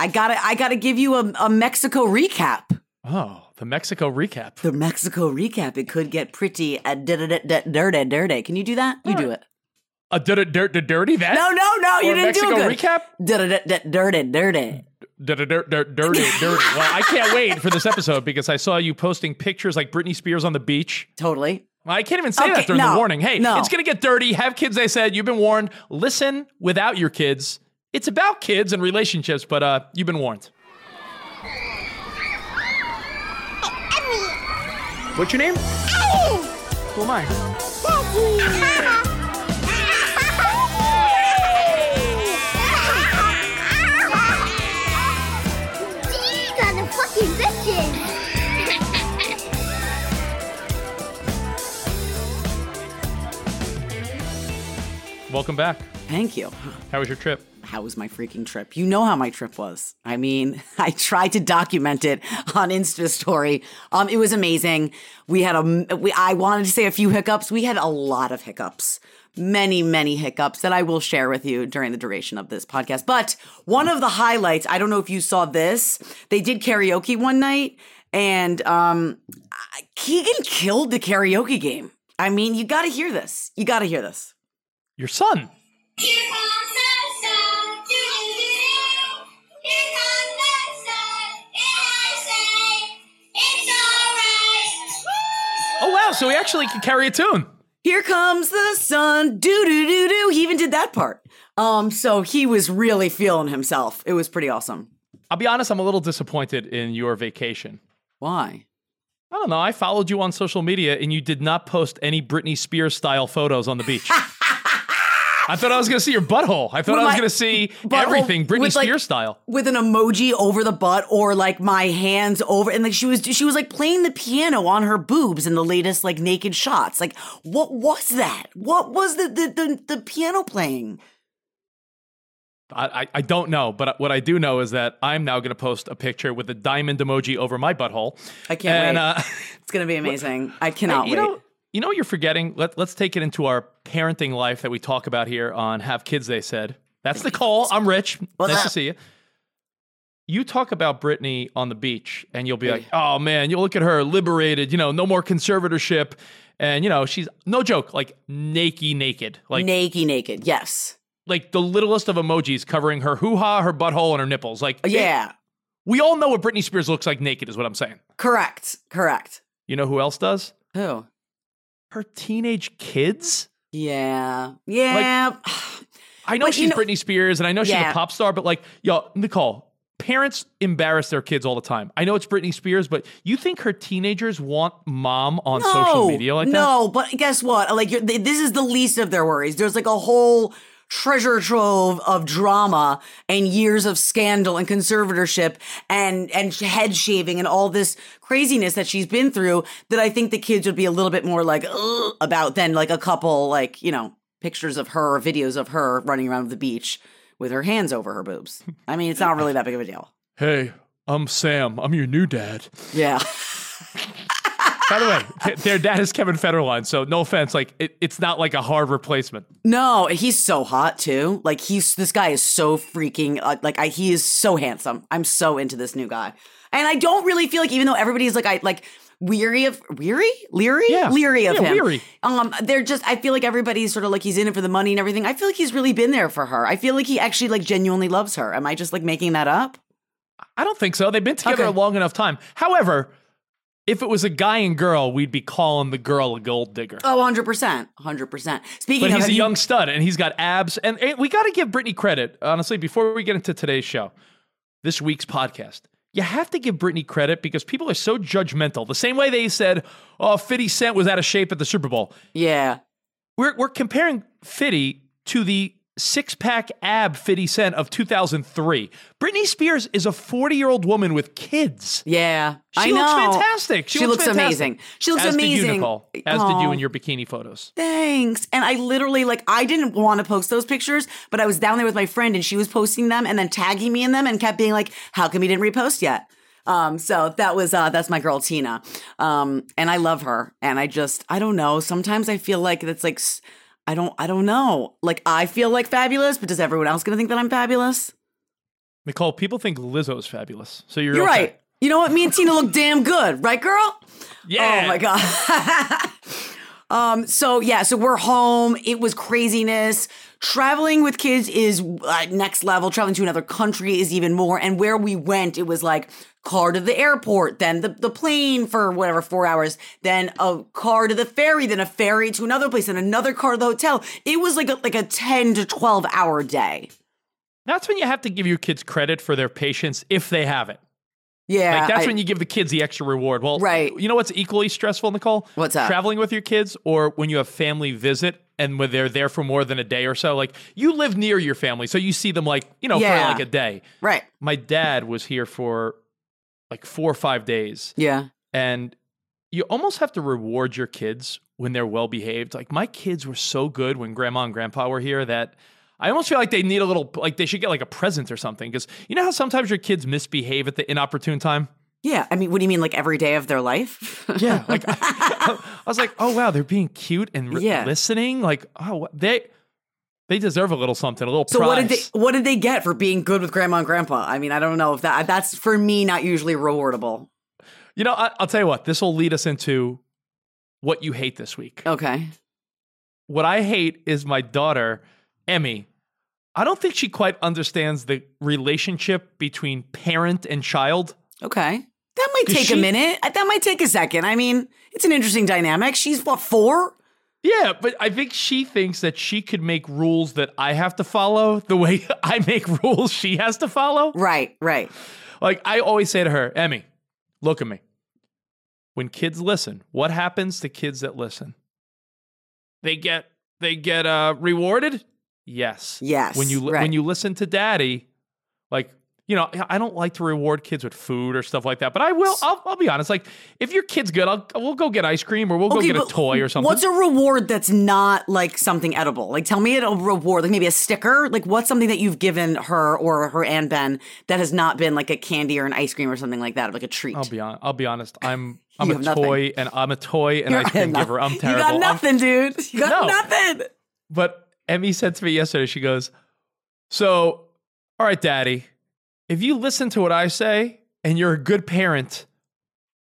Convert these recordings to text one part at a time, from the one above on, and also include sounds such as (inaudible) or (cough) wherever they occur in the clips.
I gotta, I gotta give you a, a Mexico recap. Oh, the Mexico recap. The Mexico recap. It could get pretty uh, dirty, dirty. Can you do that? You do it. A dirt, dirt, dirty that? No, no, no. You didn't Mexico do it. recap? Dirty, dirty, dirty. Dirt, dirt, dirt, dirty, (laughs) dirty. Well, I can't wait for this episode because I saw you posting pictures like Britney Spears on the beach. Totally. I can't even say Okay, that during no, the warning. Hey, no. it's going to get dirty. Have kids, they said. You've been warned. Listen without your kids. It's about kids and relationships, but uh, you've been warned. What's your name? Who am I? These are the fucking bitches! Welcome back. Thank you. How was your trip? How was my freaking trip? You know how my trip was. I mean, (laughs) I tried to document it on Insta story. Um, it was amazing. We had a, we, I wanted to say a few hiccups. We had a lot of hiccups, many, many hiccups that I will share with you during the duration of this podcast. But one of the highlights, I don't know if you saw this. They did karaoke one night, and um, Keegan killed the karaoke game. I mean, you got to hear this. You got to hear this. Your son. Here comes the So he actually can carry a tune. Here comes the sun, doo doo doo doo. He even did that part. Um, so he was really feeling himself. It was pretty awesome. I'll be honest, I'm a little disappointed in your vacation. Why? I don't know. I followed you on social media and you did not post any Britney Spears style photos on the beach. (laughs) I thought I was going to see your butthole. I thought With I was going to see everything Britney with, like- Spears style. With an emoji over the butt or like my hands over and like she was she was like playing the piano on her boobs in the latest like naked shots. Like what was that? What was the the the, the piano playing? I, I, I don't know, but what I do know is that I'm now going to post a picture with a diamond emoji over my butthole. I can't and, wait. Uh, It's gonna be (laughs) amazing. I cannot you wait. know, you know what you're forgetting? Let, let's take it into our parenting life that we talk about here on Have Kids, They Said. That's the call. I'm Rich. What's nice to see you. You talk about Britney on the beach, and you'll be like, oh man, you'll look at her liberated, you know, no more conservatorship. And, you know, she's no joke, like naked, naked. Like, naked, naked. Yes. like the littlest of emojis covering her hoo ha, her butthole, and her nipples. Like, Yeah. we all know what Britney Spears looks like naked, is what I'm saying. Correct. Correct. You know who else does? Who? Her teenage kids. Yeah. Yeah. (sighs) I know But you she's know- Britney Spears and I know she's Yeah. a pop star, but like, yo, Nicole, parents embarrass their kids all the time. I know it's Britney Spears, but you think her teenagers want mom on social media like that? no, but guess what? Like, you're, this is the least of their worries. There's like a whole treasure trove of drama and years of scandal and conservatorship and and head shaving and all this craziness that she's been through that I think the kids would be a little bit more like about than like a couple like you know pictures of her, or videos of her running around the beach with her hands over her boobs. I mean, it's not really that big of a deal. Hey, I'm Sam. I'm your new dad. Yeah. (laughs) By the way, (laughs) th- their dad is Kevin Federline, so no offense, like it, it's not like a hard replacement. No, he's so hot too. Like he's this guy is so freaking uh, like I he is so handsome. I'm so into this new guy. And I don't really feel like even though everybody's like I like weary of weary, leery, Yeah. leery of Yeah, him. weary. Um, they're just. I feel like everybody's sort of like he's in it for the money and everything. I feel like he's really been there for her. I feel like he actually like genuinely loves her. Am I just like making that up? I don't think so. They've been together Okay. a long enough time. However, if it was a guy and girl, we'd be calling the girl a gold digger. Oh, 100 percent, hundred percent. Speaking but of, he's a you- young stud and he's got abs. And, and we got to give Britney credit, honestly, before we get into today's show, this week's podcast. You have to give Britney credit because people are so judgmental. The same way they said, oh, 50 Cent was out of shape at the Super Bowl. yeah, We're, we're comparing Fitty to the six pack ab 50 Cent of 2003. Britney Spears is a 40 year old woman with kids. yeah. She I looks know. fantastic. She, looks, fantastic. amazing. She looks As amazing. Did you, Nicole. As did you in your bikini photos. Thanks. And I literally like I didn't want to post those pictures, but I was down there with my friend and she was posting them and then tagging me in them and kept being like, "How come you didn't repost yet?" Um, so that was uh that's my girl Tina. Um, and I love her. And I just I don't know. Sometimes I feel like it's like I don't I don't know. Like I feel like fabulous, but does everyone else gonna think that I'm fabulous? Nicole, people think Lizzo's fabulous. So you're, You're okay. right. You know what? Me and Tina look (laughs) damn good, right, girl? Yeah. Oh my god. (laughs) um. So yeah. So we're home. It was craziness. Traveling with kids is uh, next level. Traveling to another country is even more. And where we went, it was like car to the airport, then the, the plane for whatever four hours, then a car to the ferry, then a ferry to another place, and another car to the hotel. It was like a, like a ten to twelve hour day. That's when you have to give your kids credit for their patience if they have it. Yeah. Like that's I- when you give the kids the extra reward. Well, Right. You know what's equally stressful, Nicole? What's that? Traveling with your kids, or when you have family visit and when they're there for more than a day or so. Like you live near your family, so you see them like you know Yeah. for like a day. right. My dad was here for like four or five days, Yeah. and you almost have to reward your kids when they're well behaved. Like my kids were so good when grandma and grandpa were here that I almost feel like they need a little like they should get like a present or something because you know how sometimes your kids misbehave at the inopportune time. Yeah. I mean, what do you mean, like every day of their life? (laughs) Yeah, like I, I was like, oh wow, they're being cute and re- Yeah. listening. Like, oh, they they deserve a little something, a little So prize. what did they what did they get for being good with grandma and grandpa? I mean, I don't know if that that's for me not usually rewardable. you know, I, I'll tell you what. This will lead us into what you hate this week. Okay. What I hate is my daughter, Emmy. I don't think she quite understands the relationship between parent and child. Okay. That might take a minute. That might take a second. I mean, it's an interesting dynamic. She's what, four? Yeah, but I think she thinks that she could make rules that I have to follow (laughs) the way I make rules she has to follow. Right, right. Like I always say to her, Emmy, look at me. When kids listen, what happens to kids that listen? They get they get uh rewarded? Yes. Yes, When you right. when you listen to daddy, like you know, I don't like to reward kids with food or stuff like that, but I will. I'll, I'll be honest. Like, if your kid's good, I'll we'll go get ice cream or we'll go get a toy or something. What's a reward that's not like something edible? Like, tell me a reward, like maybe a sticker. Like, what's something that you've given her or her and Ben that has not been like a candy or an ice cream or something like that, like a treat? I'll be on. I'll be honest. I'm (laughs) I'm a have nothing. toy and I'm a toy and You're- ice (laughs) cream giver. I'm terrible. You got I'm- nothing, dude. You got No. nothing. But Emmy said to me yesterday, she goes, So, all right, daddy, if you listen to what I say and you're a good parent,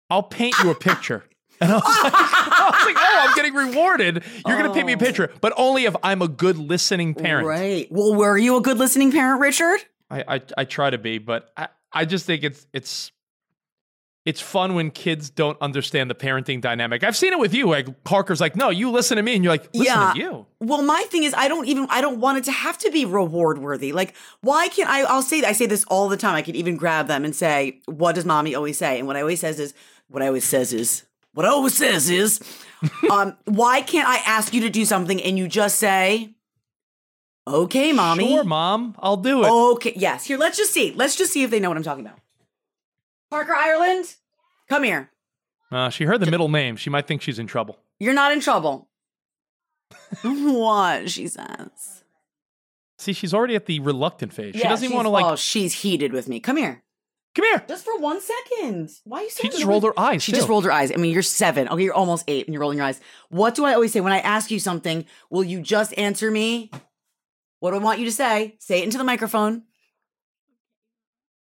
I'll paint you a picture. (laughs) And I was, like, (laughs) I was like, oh, I'm getting rewarded. You're going to paint me a oh. picture, but only if I'm a good listening parent. Right. Well, were you a good listening parent, Richard? I, I, I try to be, but I, I just think it's, it's, it's fun when kids don't understand the parenting dynamic. I've seen it with you. Like Parker's like, no, you listen to me. And you're like, listen yeah. to you. Well, my thing is, I don't even, I don't want it to have to be reward worthy. Like, why can't I, I'll say, I say this all the time. I could even grab them and say, what does mommy always say? And what I always says is, what I always says is, what I always says is, (laughs) um, why can't I ask you to do something and you just say, okay, mommy. Sure, mom, I'll do it. Okay, yes. Here, let's just see. Let's just see if they know what I'm talking about. Parker Ireland, come here. Uh, she heard the middle name. She might think she's in trouble. You're not in trouble. (laughs) what? She says. See, she's already at the reluctant phase. she Yeah, doesn't even she's- want to like. Oh, she's heated with me. Come here. Come here. Just for one second. Why are you so She just annoyed? rolled her eyes. She too. just rolled her eyes. I mean, you're seven. Okay, you're almost eight and you're rolling your eyes. What do I always say? When I ask you something, will you just answer me? What do I want you to say? Say it into the microphone.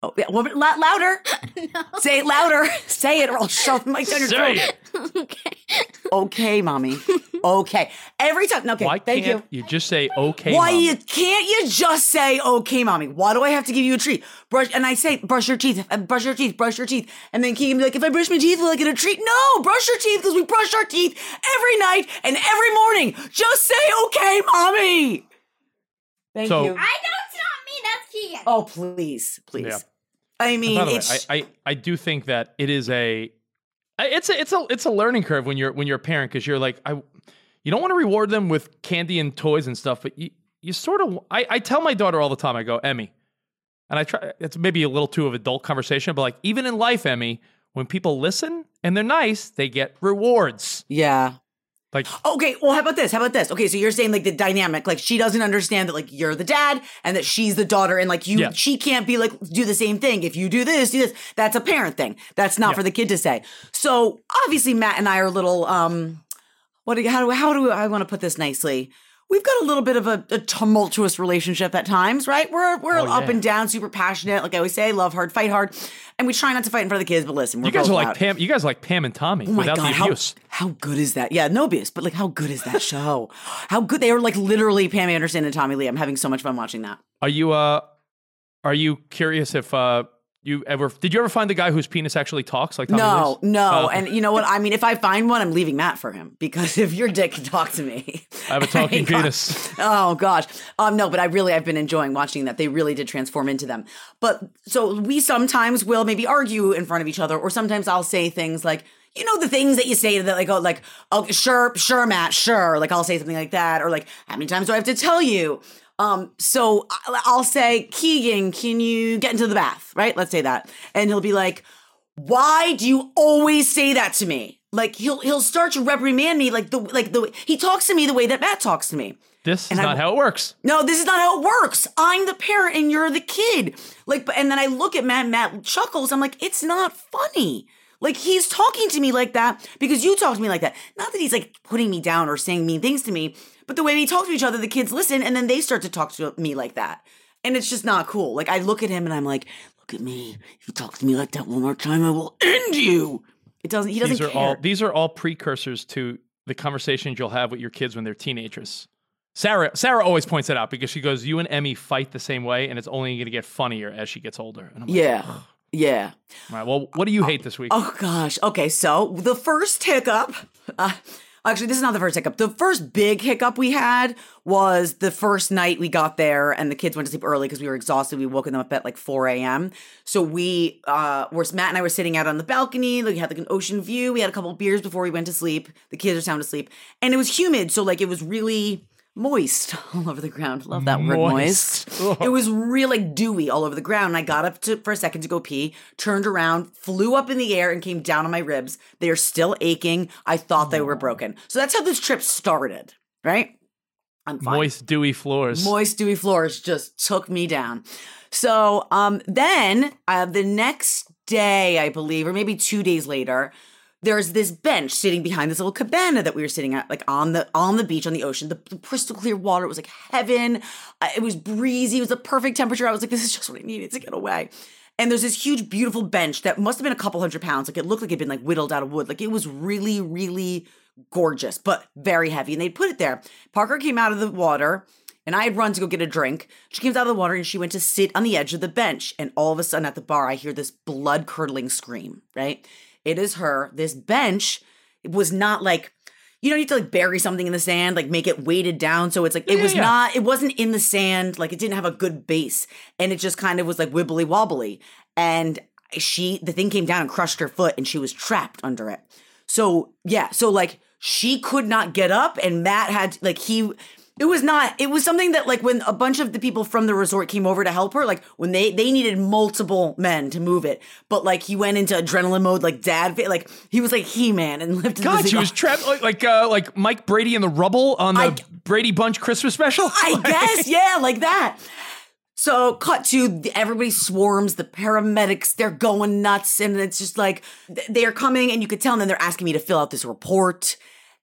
Oh, yeah, well, la- louder. (laughs) Say it louder. (laughs) Say it, or I'll shove the mic down your Say throat. it. okay. Okay, mommy. (laughs) Okay. Every time. Okay. Why thank can't you. you. just say okay? Why Mom? you can't you just say okay, mommy? Why do I have to give you a treat? Brush and I say brush your teeth, brush your teeth, brush your teeth, and then Keegan be like, if I brush my teeth, will I get a treat? No, brush your teeth because we brush our teeth every night and every morning. Just say okay, mommy. Thank So- you. I know it's not me. That's Keegan. Oh please, please. Yeah. I mean, By the way, I, I I do think that it is a it's a it's a it's a learning curve when you're when you're a parent because you're like I you don't want to reward them with candy and toys and stuff, but you you sort of I, I tell my daughter all the time I go Emmy, and I try it's maybe a little too of adult conversation, but like even in life, Emmy, when people listen and they're nice, they get rewards. yeah. Like Okay, well, how about this? How about this? Okay, so you're saying like the dynamic, like she doesn't understand that like you're the dad and that she's the daughter, and like you, Yeah. she can't be like do the same thing. If you do this, do this. That's a parent thing. That's not Yeah. for the kid to say. So obviously, Matt and I are a little um, what? Do, how do how do I want to put this nicely? We've got a little bit of a, a tumultuous relationship at times, right? We're we're Oh, up yeah. and down, super passionate. Like I always say, love hard, fight hard, and we try not to fight in front of the kids. But listen, we're you guys are like. Pam. You guys are like Pam and Tommy Oh without god, the how, abuse. how good is that? Yeah, no abuse, but like how good is that (laughs) show? how good they are like literally Pam Anderson and Tommy Lee. I'm having so much fun watching that. Are you uh are you curious if uh you ever did you ever find the guy whose penis actually talks like Tommy No, Lee's? no. Oh. And you know what? I mean, if I find one, I'm leaving Matt for him because if your dick can talk to me, I have a talking (laughs) penis. Oh gosh. Um no, but I really I've been enjoying watching that. They really did transform into them. But so we sometimes will maybe argue in front of each other or sometimes I'll say things like you know the things that you say to that like oh like oh sure sure Matt sure like I'll say something like that or like how many times do I have to tell you um so I'll say Keegan can you get into the bath right let's say that and he'll be like why do you always say that to me like he'll he'll start to reprimand me like the like the he talks to me the way that Matt talks to me This is And I- not how it works. no, this is not how it works. I'm the parent and you're the kid. Like, and then I look at Matt, Matt chuckles. I'm like, it's not funny. Like, he's talking to me like that because you talk to me like that. Not that he's like putting me down or saying mean things to me, but the way we talk to each other, the kids listen and then they start to talk to me like that. And it's just not cool. Like, I look at him and I'm like, look at me. If you talk to me like that one more time, I will end you. It doesn't, he doesn't These are care. all these are all precursors to the conversations you'll have with your kids when they're teenagers. Sarah Sarah always points it out because she goes, "You and Emmy fight the same way, and it's only going to get funnier as she gets older." And I'm like, yeah. Yeah. all right, well, what do you hate this week? Oh gosh. Okay, so the first hiccup. Uh, actually, this is not the first hiccup. The first big hiccup we had was the first night we got there, and the kids went to sleep early because we were exhausted. We woke them up at like four a.m. So we uh, were Matt and I were sitting out on the balcony. Like, we had like an ocean view. We had a couple beers before we went to sleep. The kids are sound asleep, and it was humid, so like it was really moist (laughs) all over the ground. Love that word, Moist. moist. It was really like dewy all over the ground. And I got up to, for a second to go pee, turned around, flew up in the air, and came down on my ribs. They are still aching. I thought they were broken. So that's how this trip started, right? I'm fine. Moist, dewy floors. Moist, dewy floors just took me down. So um, then uh, the next day, I believe, or maybe two days later, there's this bench sitting behind this little cabana that we were sitting at, like on the on the beach on the ocean. The, the crystal clear water. It was like heaven. Uh, it was breezy. It was the perfect temperature. I was like, this is just what I needed to get away. And there's this huge, beautiful bench that must have been a couple hundred pounds. Like it looked like it'd been like whittled out of wood. Like it was really, really gorgeous, but very heavy. And they put it there. Parker came out of the water and I had run to go get a drink. She came out of the water and she went to sit on the edge of the bench. And all of a sudden at the bar, I hear this blood curdling scream, right? It is her. This bench it was not like, you know, you have to like bury something in the sand, like make it weighted down. So it's like, it Yeah, was yeah. not, it wasn't in the sand. Like it didn't have a good base. And it just kind of was like wibbly wobbly. And she, the thing came down and crushed her foot and she was trapped under it. So yeah, so like she could not get up, and Matt had like he. It was not. It was something that like when a bunch of the people from the resort came over to help her, like when they they needed multiple men to move it, but like he went into adrenaline mode, like dad, like he was like He Man and lifted. God, the she was trapped like like, uh, like Mike Brady in the rubble on the I- Brady Bunch Christmas special. I (laughs) guess, yeah, like that. So, cut to everybody swarms, the paramedics, they're going nuts. And it's just like they're coming, and you could tell, and then they're asking me to fill out this report.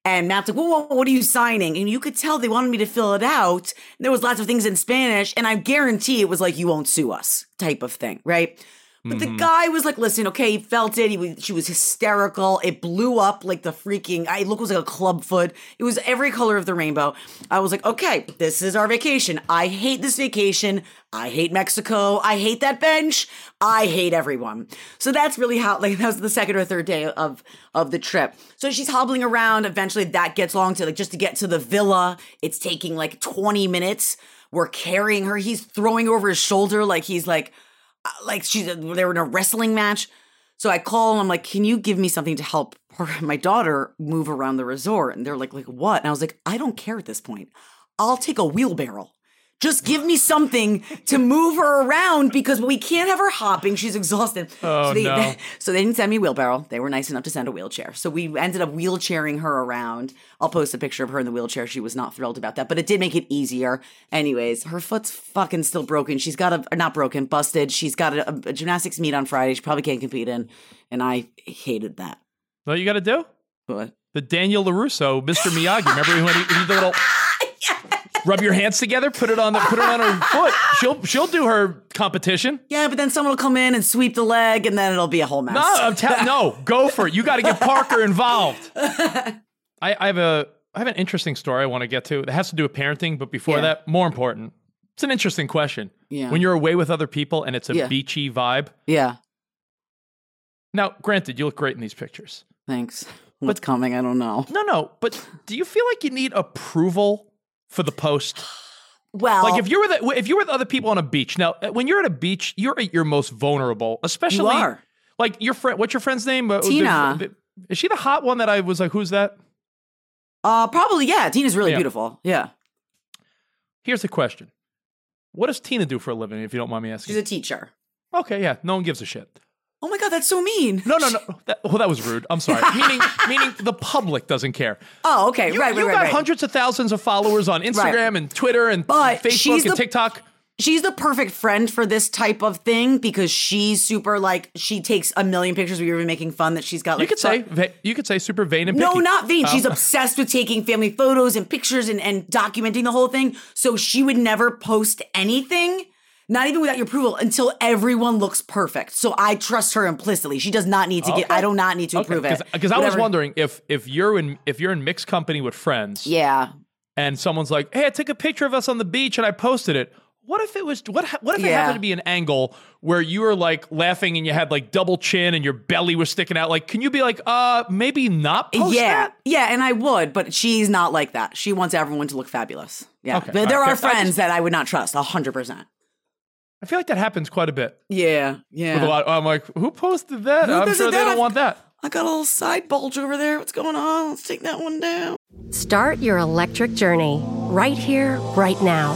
And Matt's like, what are you signing? And you could tell they wanted me to fill it out. There was lots of things in Spanish, and I guarantee it was like, you won't sue us type of thing, right? But the mm-hmm. guy was like, listen, okay, he felt it. He was, she was hysterical. It blew up like the freaking, I look, it was like a club foot. It was every color of the rainbow. I was like, okay, this is our vacation. I hate this vacation. I hate Mexico. I hate that bench. I hate everyone. So that's really how, like, (laughs) that was the second or third day of, of the trip. So she's hobbling around. Eventually that gets long to like, just to get to the villa. It's taking like 20 minutes. We're carrying her. He's throwing over his shoulder like he's like, like she's they were in a wrestling match. So I call and I'm like, "Can you give me something to help her, my daughter move around the resort?" And they're like, "Like what?" And I was like, "I don't care at this point. I'll take a wheelbarrow. Just give me something to move her around because we can't have her hopping. She's exhausted." Oh, so they, no. (laughs) so they didn't send me a wheelbarrow. They were nice enough to send a wheelchair. So we ended up wheelchairing her around. I'll post a picture of her in the wheelchair. She was not thrilled about that, but it did make it easier. Anyways, her foot's fucking still broken. She's got a not broken, busted. She's got a, a gymnastics meet on Friday. She probably can't compete in, and I hated that. What you got to do? But The Daniel Larusso, Mr. Miyagi. Remember when he, he did the little rub your hands together, put it on the put it on her (laughs) foot. She'll she'll do her competition. yeah, but then someone will come in and sweep the leg, and then it'll be a whole mess. No, I'm telling no, go for it. You got to get Parker involved. (laughs) I, I have a I have an interesting story I want to get to. It has to do with parenting, but before Yeah. that, more important, it's an interesting question. Yeah. When you're away with other people and it's a Yeah. beachy vibe. yeah, Now, granted, you look great in these pictures. thanks. What's coming? I don't know. No, no, but do you feel like you need approval for the post? Well, Like if you were the, if you were with other people on a beach. Now, uh, when you're at a beach, you're at your most vulnerable, especially you are. like your friend. What's your friend's name? Uh, Tina. Is she the hot one that I was like, who's that? Uh, probably yeah. Tina's really Yeah. beautiful. Yeah, Here's the question: What does Tina do for a living? If you don't mind me asking. she's a teacher. okay, yeah, no one gives a shit. Oh my god, that's so mean. No, no, no. That, well, that was rude. I'm sorry. (laughs) meaning, meaning the public doesn't care. Oh, okay, You, right, right, you right, got right. hundreds of thousands of followers on Instagram and Twitter and But Facebook she's and the- TikTok. she's the perfect friend for this type of thing because she's super like she takes a million pictures. We were even making fun that she's got like You could say va- you could say super vain and no, not vain. She's Um, obsessed with taking family photos and pictures and, and documenting the whole thing. So she would never post anything, not even without your approval, until everyone looks perfect. So I trust her implicitly. She does not need to get. I do not need to approve it Because I was wondering if if you're in if you're in mixed company with friends Yeah, and someone's like, "Hey, I took a picture of us on the beach and I posted it." What if it was what what if it happened to be an angle where you were like laughing and you had like double chin and your belly was sticking out? Like, can you be like, "Uh, maybe not post yeah, that?" yeah, and I would, but she's not like that. She wants everyone to look fabulous. Yeah, Okay, but there right, are fair. I friends just- that I would not trust. hundred percent. I feel like that happens quite a bit. Yeah, yeah. With a lot, I'm like, who posted that? Who I'm posted sure they that? don't I've- want that. I got a little side bulge over there. What's going on? Let's take that one down. Start your electric journey right here, right now.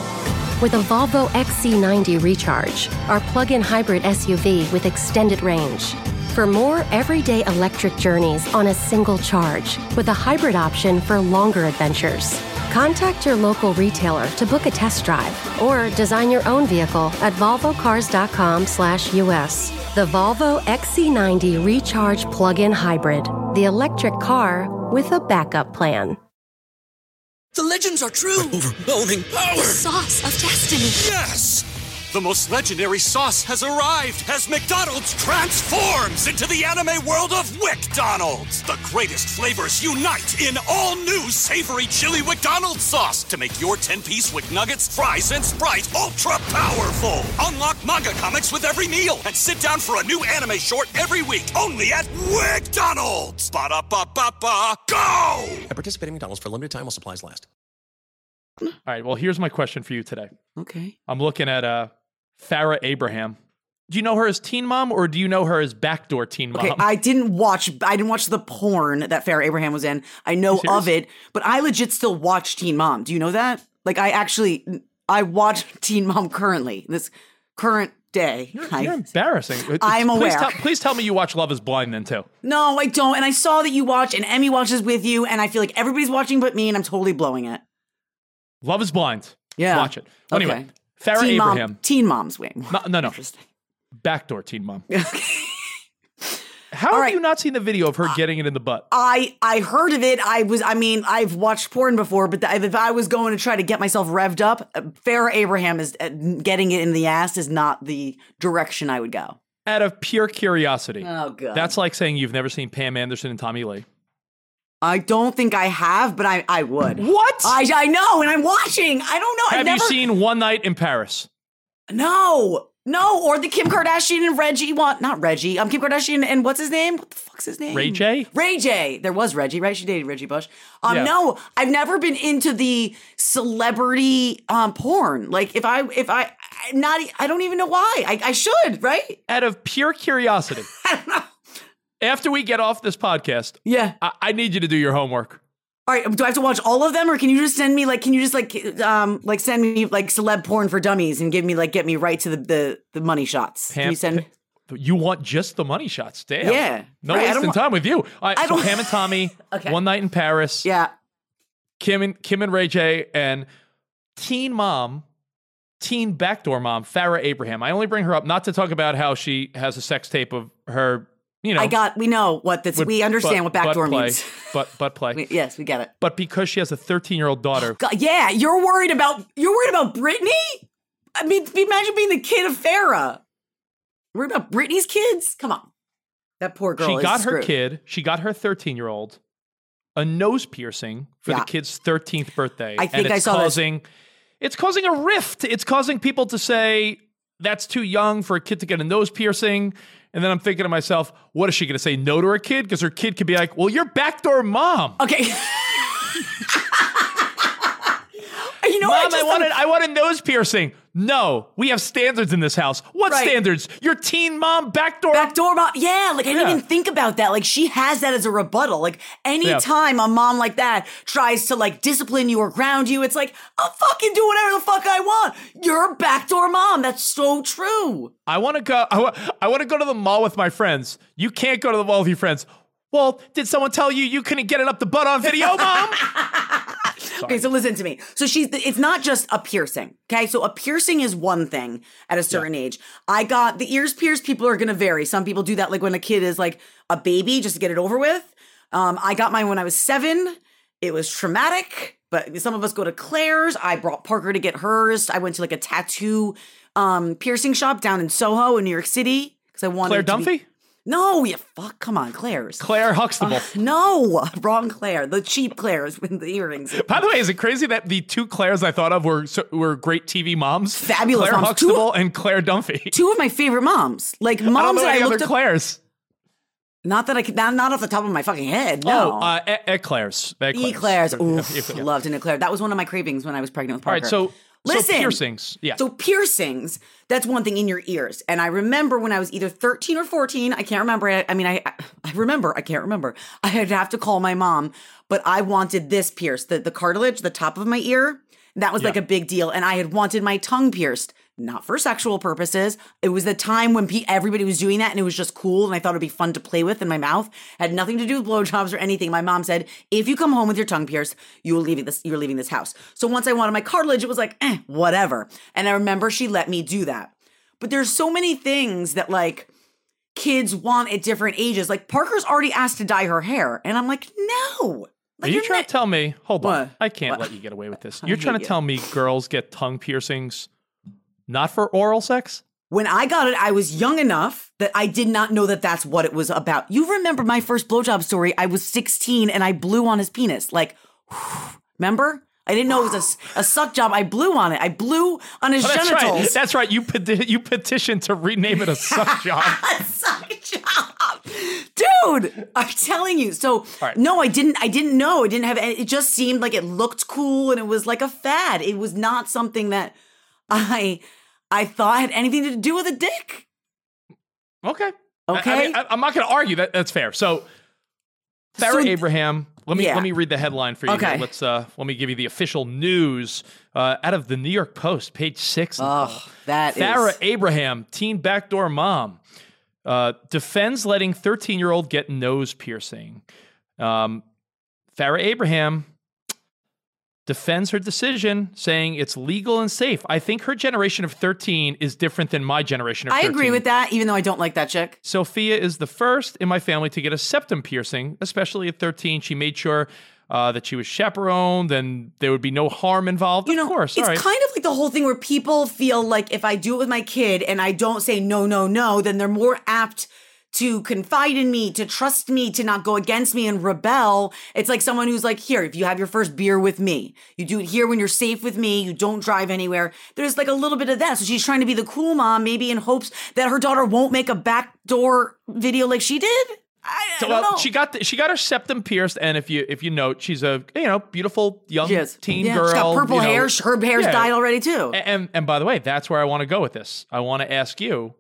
With a Volvo XC90 Recharge, our plug in hybrid SUV with extended range. For more everyday electric journeys on a single charge, with a hybrid option for longer adventures. Contact your local retailer to book a test drive or design your own vehicle at volvocars.com/us. The Volvo XC90 Recharge plug-in hybrid, the electric car with a backup plan. The legends are true. Overwhelming power! The Sauce of destiny. Yes! The most legendary sauce has arrived as McDonald's transforms into the anime world of WcDonald's. The greatest flavors unite in all new savory chili McDonald's sauce to make your 10-piece Wick Nuggets, fries, and Sprite ultra powerful. Unlock manga comics with every meal and sit down for a new anime short every week only at WcDonald's. Ba-da-ba-ba-ba, go! At participating in McDonald's for a limited time while supplies last. All right. Well, here's my question for you today. Okay. I'm looking at uh, Farrah Abraham. Do you know her as Teen Mom or do you know her as Backdoor Teen Mom? Okay, I didn't watch. I didn't watch the porn that Farrah Abraham was in. I know of it, but I legit still watch Teen Mom. Do you know that? Like, I actually, I watch (laughs) Teen Mom currently. This current day. I- You're embarrassing. Uh, I'm please aware. Tell, please tell me you watch Love Is Blind then too. no, I don't. And I saw that you watch, and Emmy watches with you, and I feel like everybody's watching but me, and I'm totally blowing it. Love Is Blind. Yeah. Watch it. Anyway, Okay. Farrah Teen Abraham. Mom. Teen Mom's way. more No, no, no. Interesting. Backdoor Teen Mom. (laughs) Okay. How All have right. you not seen the video of her getting it in the butt? I I heard of it. I was I mean I've watched porn before, but the, if I was going to try to get myself revved up, uh, Farrah Abraham is uh, getting it in the ass is not the direction I would go. Out of pure curiosity. Oh god, That's like saying you've never seen Pam Anderson and Tommy Lee. I don't think I have, but I I would. What? I I know, and I'm watching. I don't know. I've never, you seen One Night in Paris? No, no, or the Kim Kardashian and Reggie one. Not Reggie. I'm Kim Kardashian and what's his name? What the fuck's his name? Ray J? Ray J. There was Reggie, right? She dated Reggie Bush. Um, Yeah. no, I've never been into the celebrity um porn. Like if I if I I- not I don't even know why. I, I should, right? Out of pure curiosity. (laughs) I don't know. After we get off this podcast, Yeah. I, I need you to do your homework. All right. Do I have to watch all of them, or can you just send me like? Can you just like um like send me like celeb porn for dummies and give me like get me right to the the, the money shots? Can you send? You want just the money shots. Damn. Yeah. No Right, wasting time with you. All right, I so don't- Pam and Tommy, (laughs) Okay. One Night in Paris, Yeah. Kim and Kim and Ray J, and teen mom, teen backdoor mom, Farrah Abraham. I only bring her up not to talk about how she has a sex tape of her, you know. I got. We know what this. with We understand what backdoor play, means. (laughs) But butt play. We- yes, we get it. but because she has a 13 year old daughter, oh, God, yeah, you're worried about you're worried about Britney. I mean, imagine being the kid of Farrah. Worried about Britney's kids? Come on, that poor girl. she got her kid, she got her 13 year old a nose piercing for Yeah. the kid's 13th birthday. I think and I it's saw this. causing, It's causing a rift. It's causing people to say that's too young for a kid to get a nose piercing. And then I'm thinking to myself, what is she going to say no to her kid? Because her kid could be like, well, you're backdoor mom. Okay. (laughs) know, I Mom, just I want, a, I want a nose piercing. No, we have standards in this house. What Right. standards? Your teen mom backdoor. Backdoor mom. Yeah, like I didn't Yeah. even think about that. Like she has that as a rebuttal. Like anytime a mom like that tries to like discipline you or ground you, it's like, I'll fucking do whatever the fuck I want. You're a backdoor mom. That's so true. I want to go. I, wa- I want to go to the mall with my friends. You can't go to the mall with your friends. Well, did someone tell you you couldn't get it up the butt on video, (laughs) mom? Okay, so listen to me. So she's it's not just a piercing. Okay, so a piercing is one thing at a certain age. I got the ears pierced. People are gonna vary. Some people do that like when a kid is like a baby, just to get it over with. Um, I got mine when I was seven. It was traumatic, but some of us go to Claire's. I brought Parker to get hers. I went to like a tattoo um, piercing shop down in Soho in New York City because I wanted Claire to be- Dunphy? No, you fuck. Come on, Claire's. Claire Huxtable. no, wrong Claire. The cheap Claire's with the earrings. By the way, is it crazy that the two Claires I thought of were so- were great TV moms? Fabulous Claire moms. Huxtable and Claire Dunphy. (laughs) two of my favorite moms. Like I don't moms know that I, any other looked up. Claires. Not that I could. Not, not off the top of my fucking head. No. Oh, uh, Eclairs. Eclairs. Yeah, Oof, yeah, loved an eclair. That was one of my cravings when I was pregnant with Parker. right, so Listen. so piercings. Yeah. So piercings, that's one thing in your ears. And I remember when I was either 13 or 14, I can't remember. I, I mean, I I remember, I can't remember. I had to have to call my mom, but I wanted this pierced, the, the cartilage, the top of my ear. That was like a big deal. And I had wanted my tongue pierced, not for sexual purposes. It was the time when pe- everybody was doing that and it was just cool. And I thought it'd be fun to play with in my mouth. Had nothing to do with blowjobs or anything. My mom said, if you come home with your tongue pierced, you will leave this, you're leaving this house. So once I wanted my cartilage, it was like, eh, whatever. And I remember she let me do that. But there's so many things that like kids want at different ages. Like Parker's already asked to dye her hair. And I'm like, no. Are Like, you you're trying not- to tell me? Hold on. I can't What? let you get away with this. (laughs) You're trying to you. tell me girls get tongue piercings not for oral sex? When I got it, I was young enough that I did not know that that's what it was about. You remember my first blowjob story? I was 16 and I blew on his penis. Like, (sighs) remember? I didn't know it was a suck job. I blew on it. I blew on his Oh, that's genitals. right. That's right. You peti- you petitioned to rename it a suck (laughs) job. A suck job, dude. I'm telling you. So right. no, I didn't. I didn't know. I didn't have. It just seemed like it looked cool and it was like a fad. It was not something that I I thought had anything to do with a dick. Okay. I, Okay. mean, I, am not going to argue that. That's fair. So, Farrah So- Abraham. Let me Yeah. let me read the headline for you. here. Okay. Let's uh let me give you the official news uh, out of the New York Post, page six. Oh, that is. Farrah Abraham, teen backdoor mom, uh, defends letting 13 year old get nose piercing. Um, Farrah Abraham, defends her decision, saying it's legal and safe. I think her generation of 13 is different than my generation of I 13. agree with that, even though I don't like that chick. Sophia is the first in my family to get a septum piercing, especially at 13. She made sure uh, that she was chaperoned and there would be no harm involved. You know, of course, it's right. kind of like the whole thing where people feel like if I do it with my kid and I don't say no, no, no, then they're more apt to confide in me, to trust me, to not go against me and rebel. It's like someone who's like, here, if you have your first beer with me, you do it here when you're safe with me, you don't drive anywhere. There's like a little bit of that. So she's trying to be the cool mom, maybe in hopes that her daughter won't make a backdoor video like she did. I, I don't well, know. she got the, she got her septum pierced, and if you if you note, she's a you know beautiful young teen yeah, girl. She's got purple you know. hair. Her hair's Yeah. dyed already too. A- And, and by the way, that's where I want to go with this. I want to ask you,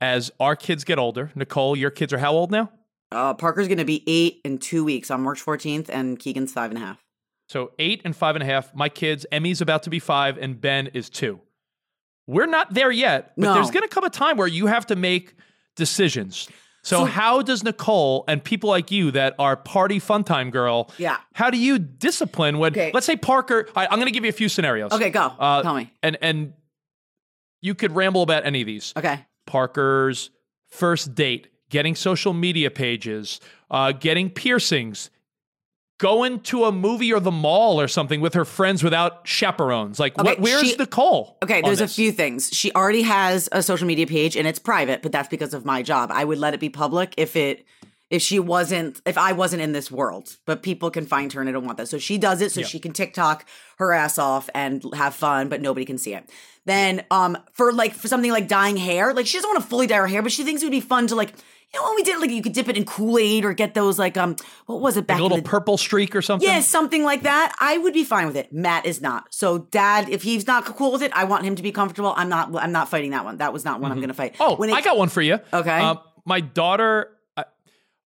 as our kids get older, Nicole, your kids are how old now? Uh, Parker's going to be eight in two weeks on March 14th, and Keegan's five and a half. So eight and five and a half. My kids, Emmy's about to be five, and Ben is two. We're not there yet, but No. there's going to come a time where you have to make decisions. So, So- how does Nicole and people like you that are party fun time girl? Yeah. How do you discipline when? Okay. Let's say Parker. I, I'm going to give you a few scenarios. Okay, go. Uh, Tell me. And and you could ramble about any of these. Okay. Parker's first date, getting social media pages, uh, getting piercings, going to a movie or the mall or something with her friends without chaperones. Like, Okay, what, where's she- Nicole? Okay, there's a few things. She already has a social media page and it's private, but that's because of my job. I would let it be public if it if she wasn't if I wasn't in this world. But people can find her and I don't want that. So she does it so she can TikTok her ass off and have fun, but nobody can see it. Then um for like for something like dyeing hair, like she doesn't want to fully dye her hair, but she thinks it would be fun to like you know when we did like you could dip it in Kool-Aid or get those like um what was it back a little in the purple streak or something. yeah, something like that. I would be fine with it. Matt is not. So, Dad, if he's not cool with it, I want him to be comfortable. I'm not. I'm not fighting that one. That was not one I'm going to fight. Oh, When I got one for you. Okay. Uh, my daughter, I,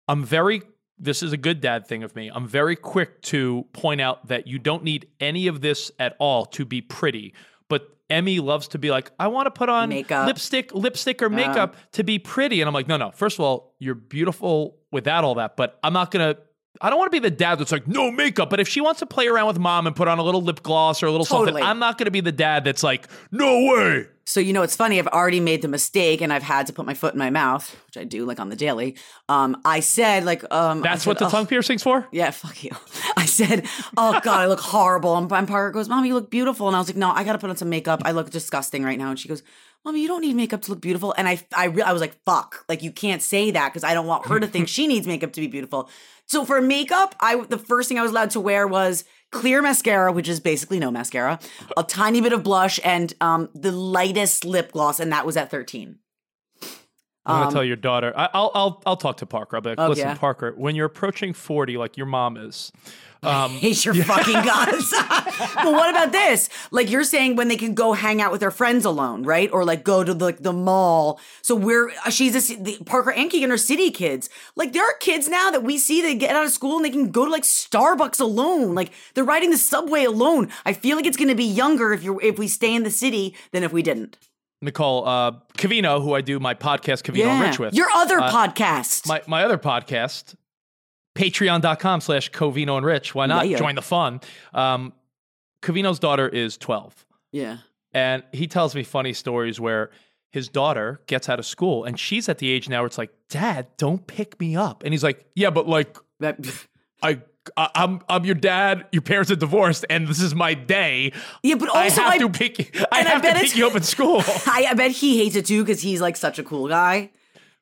I'm very, this is a good dad thing of me. I'm very quick to point out that you don't need any of this at all to be pretty. But Emmy loves to be like, I want to put on Makeup. Lipstick, lipstick or makeup to be pretty. And I'm like, no, no. First of all, you're beautiful without all that. But I'm not to. I don't want to be the dad that's like, no makeup. But if she wants to play around with mom and put on a little lip gloss or a little Totally. something, I'm not to be the dad that's like, no way. So you know, it's funny. I've already made the mistake, and I've had to put my foot in my mouth, which I do like on the daily. Um, I said like, um, That's said, what the "Oh, tongue piercing's for? Yeah, fuck you. Said, "Oh God, I look horrible." And, and Parker goes, "Mom, you look beautiful." And I was like, "No, I got to put on some makeup. I look disgusting right now." And she goes, "Mommy, you don't need makeup to look beautiful." And I, I, re- I was like, "Fuck!" Like you can't say that because I don't want her to think she needs makeup to be beautiful. So for makeup, I the first thing I was allowed to wear was clear mascara, which is basically no mascara, a tiny bit of blush, and um, the lightest lip gloss, and that was at thirteen. I'm gonna tell your daughter. I, I'll I'll I'll talk to Parker. I'll be like, Oh, listen, yeah? Parker, when you're approaching forty, like your mom is, um, (laughs) hate your fucking (laughs) guts. (laughs) but what about this? Like you're saying when they can go hang out with their friends alone, right? Or like go to like the mall. So we're uh, she's a, the, Parker and Keegan are city kids. Like there are kids now that we see they get out of school and they can go to like Starbucks alone. Like they're riding the subway alone. I feel like it's going to be younger if you if we stay in the city than if we didn't. Nicole uh, Covino, who I do my podcast Covino and Rich with. Your other Uh, podcast. my my other podcast, patreon.com slash Covino and Rich. Why not Yeah. join the fun? Um, Covino's daughter is 12. yeah. And he tells me funny stories where his daughter gets out of school and she's at the age now where it's like, Dad, don't pick me up. And he's like, Yeah, but like That- (laughs) I, I I'm I'm your dad. Your parents are divorced, and this is my day. Yeah, but also I have I- to pick. I and I have to pick you up at school. (laughs) I, I bet he hates it too because he's like such a cool guy.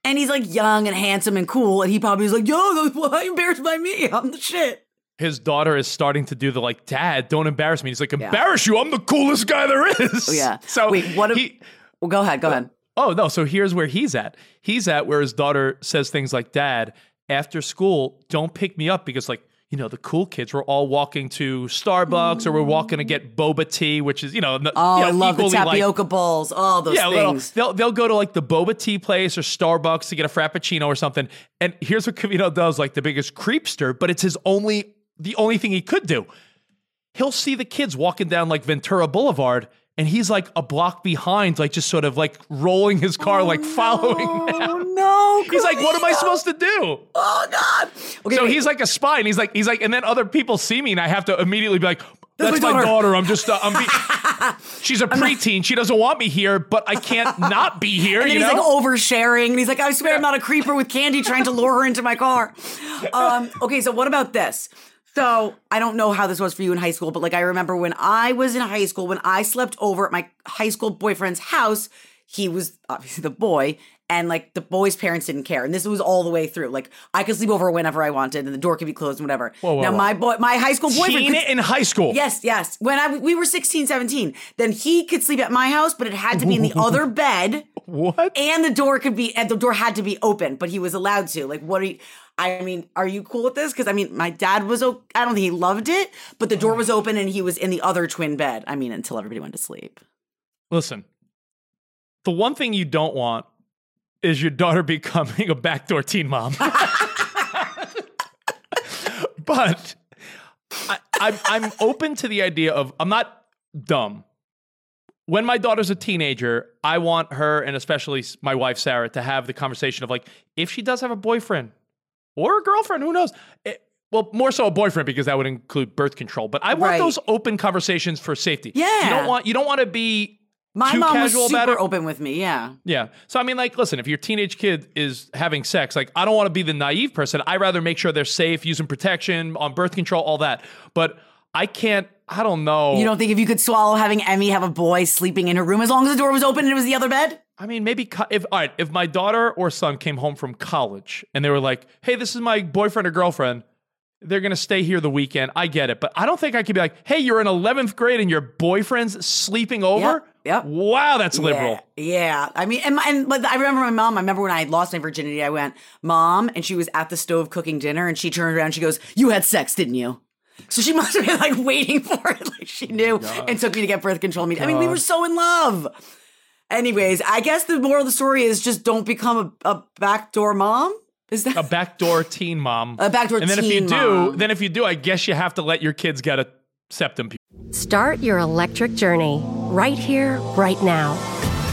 And he's like young and handsome and cool. And he probably was like, yo, (laughs) why are you embarrassed by me? I'm the shit. His daughter is starting to do the like, Dad, don't embarrass me. He's like, embarrass you? I'm the coolest guy there is. Oh, yeah. (laughs) So Wait, what if- he, Well, go ahead. Go ahead. Uh, oh no! So here's where he's at. He's at where his daughter says things like, "Dad, after school, don't pick me up because like." You know, the cool kids were all walking to Starbucks or we're walking to get boba tea, which is, you know, Oh, you know, I love the equally like- tapioca balls. All those yeah, things. they'll they'll go to like the boba tea place or Starbucks to get a frappuccino or something. And here's what Covino does, like the biggest creepster, but it's his only the only thing he could do. He'll see the kids walking down like Ventura Boulevard, and he's like a block behind, like just sort of like rolling his car, like following them. Oh no! He's like, what am I supposed to do? Oh god! Okay, So wait. he's like a spy, and he's like, he's like, and then other people see me, and I have to immediately be like, That's That's, my daughter." daughter. I'm just, uh, I'm be- (laughs) she's a preteen. She doesn't want me here, but I can't not be (laughs) here. And he's know? like oversharing. And he's like, I swear I'm not a creeper with candy trying to lure her into my car. (laughs) Um, okay, so what about this? So I don't know how this was for you in high school, but like I remember when I was in high school, when I slept over at my high school boyfriend's house, he was obviously the boy, and like the boy's parents didn't care. And this was all the way through. Like I could sleep over whenever I wanted, and the door could be closed and whatever. Whoa, whoa, now whoa. my boy, my high school boyfriend, could- in high school. Yes, yes. When I we were 16, 17, then he could sleep at my house, but it had to be in the other (laughs) bed, What? and the door could be and the door had to be open, but he was allowed to. Like, what are you? I mean, are you cool with this? Because I mean, my dad was. o- I don't think he loved it, but the door mm. was open and he was in the other twin bed. I mean, until everybody went to sleep. Listen, the one thing you don't want is your daughter (laughs) becoming a backdoor teen mom. (laughs) but I, I'm, I'm open to the idea of, I'm not dumb. When my daughter's a teenager, I want her, and especially my wife, Sarah, to have the conversation of like, if she does have a boyfriend or a girlfriend, who knows? It- well, more so a boyfriend because that would include birth control. But I want Right. those open conversations for safety. Yeah. you don't want you don't want to be My too mom was casual about super it. open with me. Yeah. Yeah. So I mean, like, listen, if your teenage kid is having sex, like, I don't want to be the naive person. I rather make sure they're safe, using protection, on birth control, all that. But I can't. I don't know. You don't think if you could swallow having Emmy have a boy sleeping in her room as long as the door was open and it was the other bed? I mean, maybe co- if all right, if my daughter or son came home from college and they were like, "Hey, this is my boyfriend or girlfriend," they're gonna stay here the weekend. I get it, but I don't think I could be like, "Hey, you're in eleventh grade and your boyfriend's sleeping over." yep. Wow, that's liberal. Yeah, yeah. I mean, and, my, and but I remember my mom. I remember when I lost my virginity. I went, "Mom," and she was at the stove cooking dinner, and she turned around. and She goes, "You had sex, didn't you?" So she (laughs) must have been like waiting for it, (laughs) like she knew, and took me to get birth control. I mean, we were so in love. Anyways, I guess the moral of the story is just don't become a, a backdoor mom. Is that A backdoor teen mom. A backdoor And then if you teen do, mom. then if you do, I guess you have to let your kids get a septum. Start your electric journey right here, right now.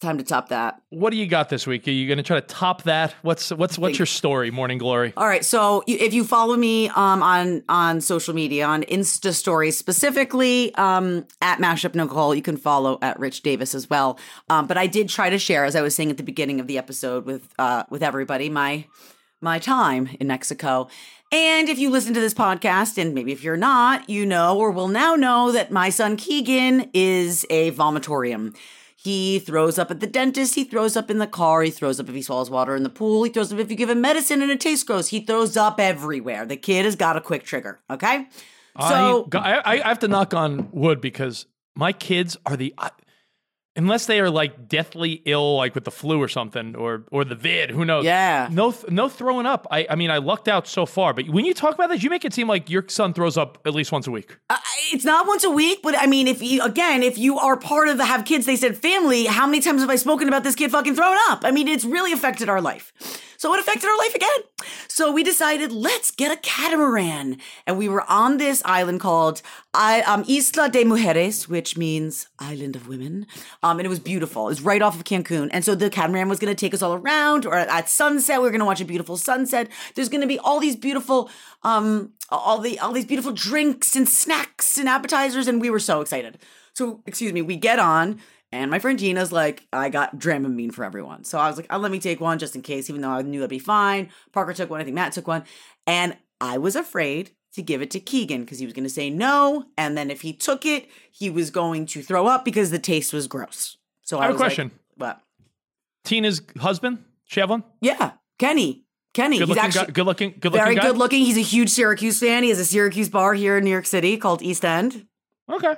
Time to top that? What do you got this week? Are you going to try to top that? What's what's what's your story, Morning Glory? All right, so if you follow me um, on on social media on Insta Stories specifically um, at Mashup Nicole, you can follow at Rich Davis as well. Um, but I did try to share, as I was saying at the beginning of the episode, with uh, with everybody my my time in Mexico. And if you listen to this podcast, and maybe if you're not, you know or will now know that my son Keegan is a vomitorium. He throws up at the dentist. He throws up in the car. He throws up if he swallows water in the pool. He throws up if you give him medicine and it tastes gross. He throws up everywhere. The kid has got a quick trigger. Okay. So I, I I have to knock on wood because my kids are the I, unless they are like deathly ill, like with the flu or something, or or the vid. Who knows? Yeah. No, th- no throwing up. I I mean, I lucked out so far. But when you talk about this, you make it seem like your son throws up at least once a week. Uh, it's not once a week, but I mean, if you again, if you are part of the have kids, they said family. How many times have I spoken about this kid fucking throwing up? I mean, it's really affected our life. So it affected our life again. So we decided let's get a catamaran, and we were on this island called um, Isla de Mujeres, which means island of women. Um, and it was beautiful. It was right off of Cancun, and so the catamaran was going to take us all around. Or at sunset, we were going to watch a beautiful sunset. There's going to be all these beautiful um all the all these beautiful drinks and snacks and appetizers and we were so excited so excuse me we get on and my friend gina's like i got dramamine for everyone so i was like oh, let me take one just in case even though i knew i'd be fine parker took one i think matt took one and i was afraid to give it to Keegan because he was going to say no. And then if he took it, he was going to throw up because the taste was gross. So I, I have a was like, question. what? Tina's husband, Shevlin, Yeah, Kenny. Kenny. good he's looking, actually guy, good looking, good very guy. good looking. He's a huge Syracuse fan. He has a Syracuse bar here in New York City called East End. Okay.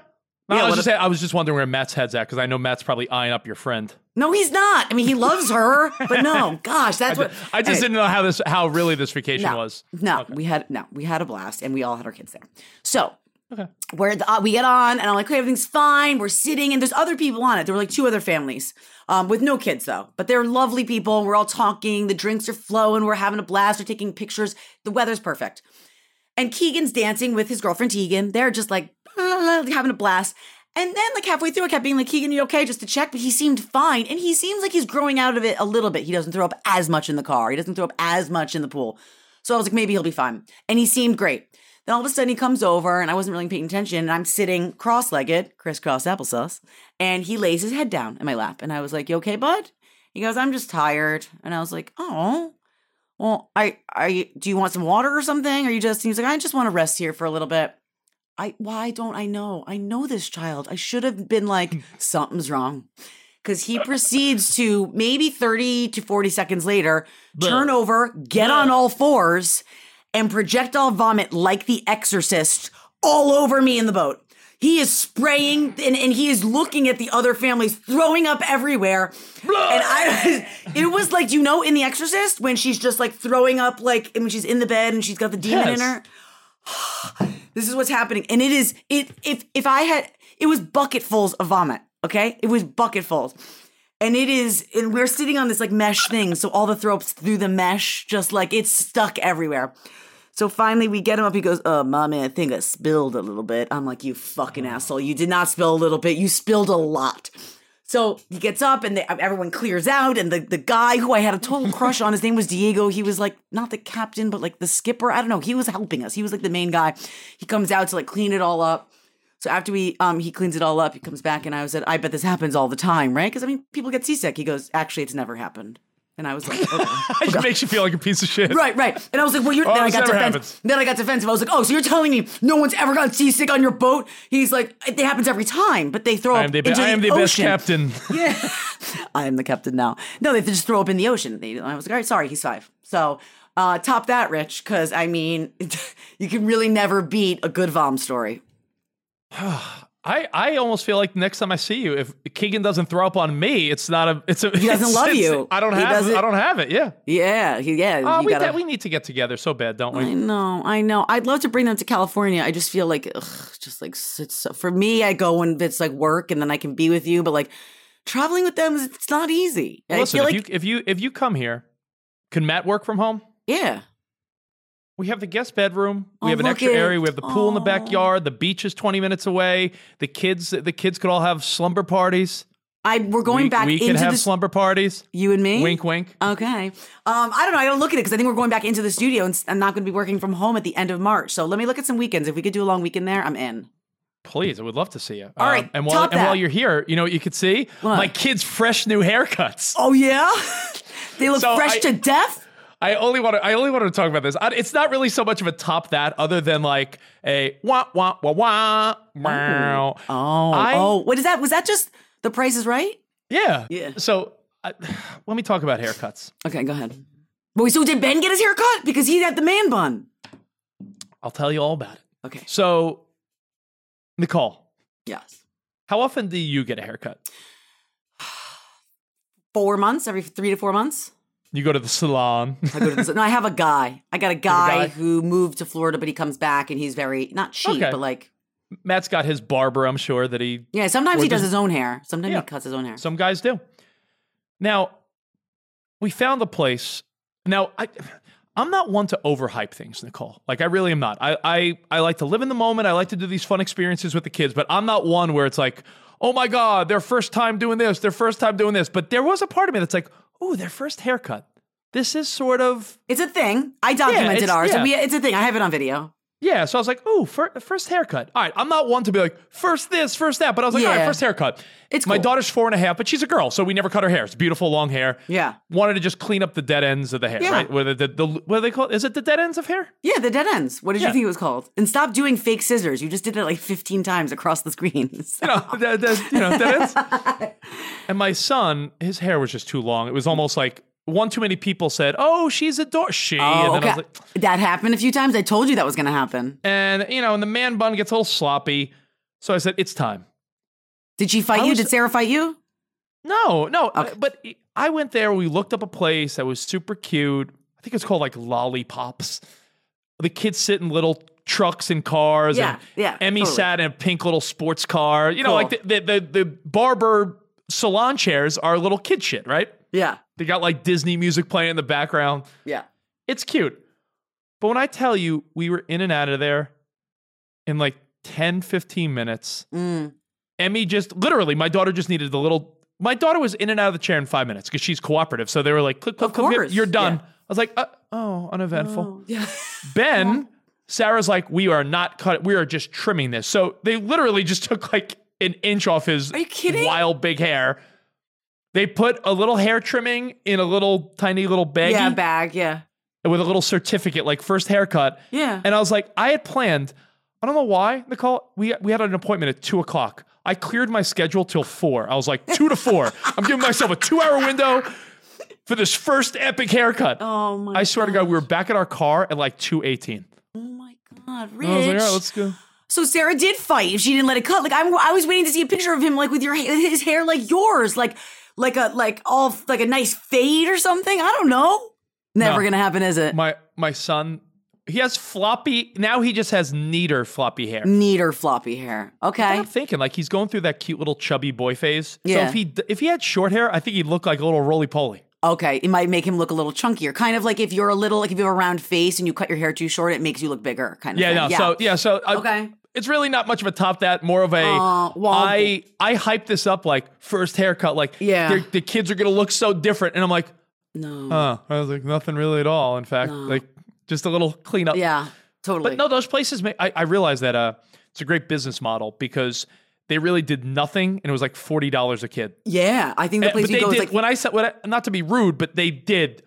No, Yeah, I, was what just, I was just wondering where Matt's head's at because I know Matt's probably eyeing up your friend. No, he's not. I mean, he loves her, but no, (laughs) gosh, that's what I just Anyway. didn't know how this, how really this vacation no, was. No, we had no, we had a blast, and we all had our kids there. So Okay. where the, uh, we get on, and I'm like, okay, everything's fine. We're sitting, and there's other people on it. There were like two other families um, with no kids though, but they're lovely people. We're all talking. The drinks are flowing. We're having a blast. We're taking pictures. The weather's perfect. And Keegan's dancing with his girlfriend Tegan. They're just like (laughs) having a blast. And then, like halfway through, I kept being like, Keegan, you okay? Just to check. But he seemed fine. And he seems like he's growing out of it a little bit. He doesn't throw up as much in the car, he doesn't throw up as much in the pool. So I was like, maybe he'll be fine. And he seemed great. Then all of a sudden he comes over and I wasn't really paying attention. And I'm sitting cross legged, crisscross applesauce. And he lays his head down in my lap. And I was like, You okay, bud? He goes, I'm just tired. And I was like, Oh, well, I, I, do you want some water or something? Or you just, he's like, I just want to rest here for a little bit. I, why don't I know? I know this child. I should have been like, (laughs) something's wrong. Because he proceeds to maybe 30 to 40 seconds later turn over, get on all fours, and projectile vomit like the exorcist all over me in the boat. He is spraying and, and he is looking at the other families, throwing up everywhere. And I it was like, you know, in The Exorcist, when she's just like throwing up, like when she's in the bed and she's got the demon in Yes. her (sighs) this is what's happening. And it is it if if i had it was bucketfuls of vomit okay? It was bucketfuls and it is and we're sitting on this like mesh thing so all the throw ups through the mesh just like it's stuck everywhere. So finally we get him up he goes "Oh, mommy i think i spilled a little bit. I'm like you fucking oh. asshole. You did not spill a little bit. You spilled a lot so he gets up and they, everyone clears out. And the, the guy who I had a total (laughs) crush on, his name was Diego. He was like, not the captain, but like the skipper. I don't know. He was helping us. He was like the main guy. He comes out to like clean it all up. So after we, um, he cleans it all up, he comes back and I was like, I bet this happens all the time, right? Because I mean, people get seasick. He goes, actually, it's never happened. And I was like, (laughs) okay. It makes you feel like a piece of shit. Right, right. And I was like, well, you're, Oh, then I got defensive. Then I got defensive. I was like, oh, so you're telling me no one's ever gotten seasick on your boat? He's like, it happens every time, but they throw I up the, into I am the the best captain. (laughs) Yeah. I am the captain now. No, they just throw up in the ocean. They, I was like, all right, sorry, he's five. So uh, top that, Rich, because I mean, (laughs) you can really never beat a good vom story. (sighs) (sighs) I, I almost feel like the next time I see you, if Keegan doesn't throw up on me, it's not a. It's a. He doesn't love you. I don't He have. I don't have it. Yeah. Yeah, he, yeah. Oh, we, gotta, we need to get together so bad, don't we? I know, I know. I'd love to bring them to California. I just feel like, ugh, just like it's so, for me, I go when it's like work, and then I can be with you. But like traveling with them, it's not easy. I Listen, feel if like, you if you if you come here, can Matt work from home? yeah, We have the guest bedroom. We Oh, have an extra it. area. We have the pool in the backyard. The beach is twenty minutes away. The kids, the kids could all have slumber parties. I we're going we, back we into can have the slumber parties. you and me. Wink, wink. Okay. Um, I don't know. I gotta look at it because I think we're going back into the studio and I'm not going to be working from home at the end of March. So let me look at some weekends. If we could do a long weekend there, I'm in. Please, I would love to see you. All right, and while and while you're here, you know what you could see What? my kids' fresh new haircuts. Oh yeah, (laughs) they look So fresh I- to death. I only want to. I only wanted to talk about this. I, it's not really so much of a top that, other than like a wah wah wah wah. Wow. Oh, I- oh, what is that? Was that just the Price is Right? Yeah. Yeah. So I, (sighs) let me talk about haircuts. Okay, go ahead. Wait, so did Ben get his hair cut because he had the man bun? I'll tell you all about it. Okay. So, Nicole, Yes. how often do you get a haircut? (sighs) Four months, every three to four months. You go to the salon. I go to the, no, I have a guy. I got a guy, guy? who moved to Florida, but he comes back and he's very not cheap, Okay. but like Matt's got his barber. I'm sure that he. yeah. Sometimes he does his own hair. Sometimes Yeah. he cuts his own hair. Some guys do. Now, we found a place. Now, I, I'm not one to overhype things, Nicole. Like I really am not. I, I, I like to live in the moment. I like to do these fun experiences with the kids, but I'm not one where it's like, oh my god, their first time doing this, their first time doing this. But there was a part of me that's like, oh, their first haircut. This is sort of It's a thing. I documented it's- ours. yeah. We, it's a thing. I have it on video. Yeah, so I was like, "Ooh, fir- first haircut." All right, I'm not one to be like first this, first that, but I was like, "All right, Yeah. first haircut." It's my cool. daughter's four and a half, but she's a girl, so we never cut her hair. It's beautiful long hair. Yeah. wanted to just clean up the dead ends of the hair, Yeah. right? Whether the, the what do they call? Is it the dead ends of hair? Yeah, the dead ends. What did Yeah. you think it was called? And stop doing fake scissors. You just did it like 15 times across the screen. (laughs) You know, the, the, you know, dead ends. (laughs) and my son, his hair was just too long. It was almost like one too many people said, "Oh, she's a door she," Oh, and then I okay. was like, that happened a few times. I told you that was going to happen. and you know, and the man bun gets a little sloppy. So I said, "It's time." Did she fight I you? was- Did Sarah fight you? No, no. uh, Okay. but I went there. We looked up a place that was super cute. I think it's called like Lollipops. The kids sit in little trucks and cars. Yeah, and yeah, Emmy totally. sat in a pink little sports car. You know, Cool. like the, the the the barber salon chairs are little kid shit, right? Yeah. They got like Disney music playing in the background. Yeah. It's cute. But when I tell you we were in and out of there in like 10, 15 minutes, Mm. Emmy just literally, my daughter just needed the little. My daughter was in and out of the chair in five minutes because she's cooperative. So they were like, click, click, click, you're done. yeah. I was like, uh, oh, uneventful. Oh, yeah. (laughs) Ben, Sarah's like, we are not cut. We are just trimming this. So they literally just took like an inch off his Are you kidding? wild big hair. They put a little hair trimming in a little tiny little baggie yeah, bag. Yeah. with a little certificate, like first haircut. Yeah. And I was like, I had planned. I don't know why, Nicole. We we had an appointment at two o'clock. I cleared my schedule till four. I was like, two to four. (laughs) I'm giving myself a two hour window for this first epic haircut. Oh my I swear to God, we were back at our car at like two eighteen. Oh my God, Rich. I was like, all right, let's go. So Sarah did fight if she didn't let it cut. Like I'm, I was waiting to see a picture of him like with your his hair like yours, like like a like all like a nice fade or something. I don't know. Never No. gonna happen, is it? My my son, he has floppy. Now he just has neater floppy hair. Neater floppy hair. Okay. I'm thinking like he's going through that cute little chubby boy phase. So Yeah. if he if he had short hair, I think he'd look like a little roly poly. Okay, it might make him look a little chunkier. Kind of like if you're a little, like if you have a round face and you cut your hair too short, it makes you look bigger. Kind of. Yeah, thing. no. So yeah, so I- Okay. It's really not much of a top that. More of a Aw, I I hype this up like first haircut. Like Yeah. they're- the kids are gonna look so different, and I'm like, No. I was like nothing really at all. In fact, like just a little cleanup. yeah. Totally. But no, those places. Make, I I realize that uh, it's a great business model because they really did nothing, and it was like forty dollars a kid. yeah, I think the place but we they go did is like when I said when I, not to be rude, but they did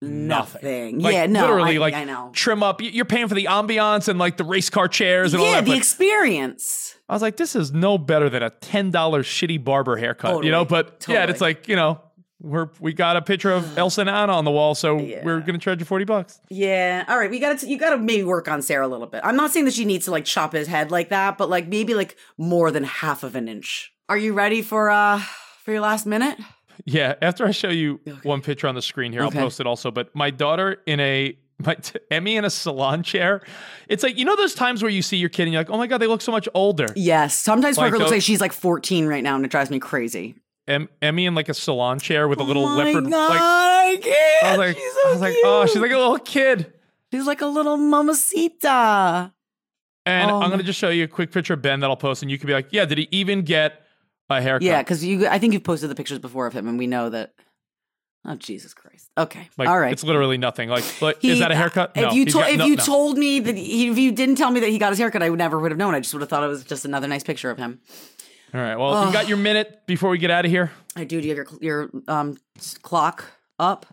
nothing. Nothing. Like, Yeah, no, literally, I- like I know. trim up. You- You're paying for the ambiance and like the race car chairs and all yeah, that. the but experience. I was like, this is no better than a ten dollar shitty barber haircut, you know. Totally, But yeah, it's like you know, we're we got a picture of Elsa and Anna on the wall, so we're gonna charge you forty bucks. Yeah. All right. We got to you got to maybe work on Sarah a little bit. I'm not saying that she needs to like chop his head like that, but like maybe like more than half of an inch. Are you ready for uh for your last minute? Yeah, after I show you one picture on the screen here, Okay. I'll post it also. But my daughter in a my t- Emmy in a salon chair. It's like you know those times where you see your kid and you're like, oh my god, they look so much older. Yes. Sometimes Like Parker looks like she's like 14 right now, and it drives me crazy. Em- Emmy in like a salon chair with a oh little oh leopard. God, Like I can't. I was like, she's so I was like, cute. oh, she's like a little kid. she's like a little mamacita. And Oh, I'm gonna just show you a quick picture of Ben that I'll post, and you can be like, yeah, did he even get a haircut? Yeah, because you, I think you've posted the pictures before of him, and we know that. Oh Jesus Christ! Okay, Like, all right. It's literally nothing. Like, but He- is that a haircut? If No. you He's told got- if no, you no. told me that he, if you didn't tell me that he got his haircut, I would never would have known. I just would have thought it was just another nice picture of him. All right. Well, you got your minute before we get out of here. I do. Do you have your your um clock up?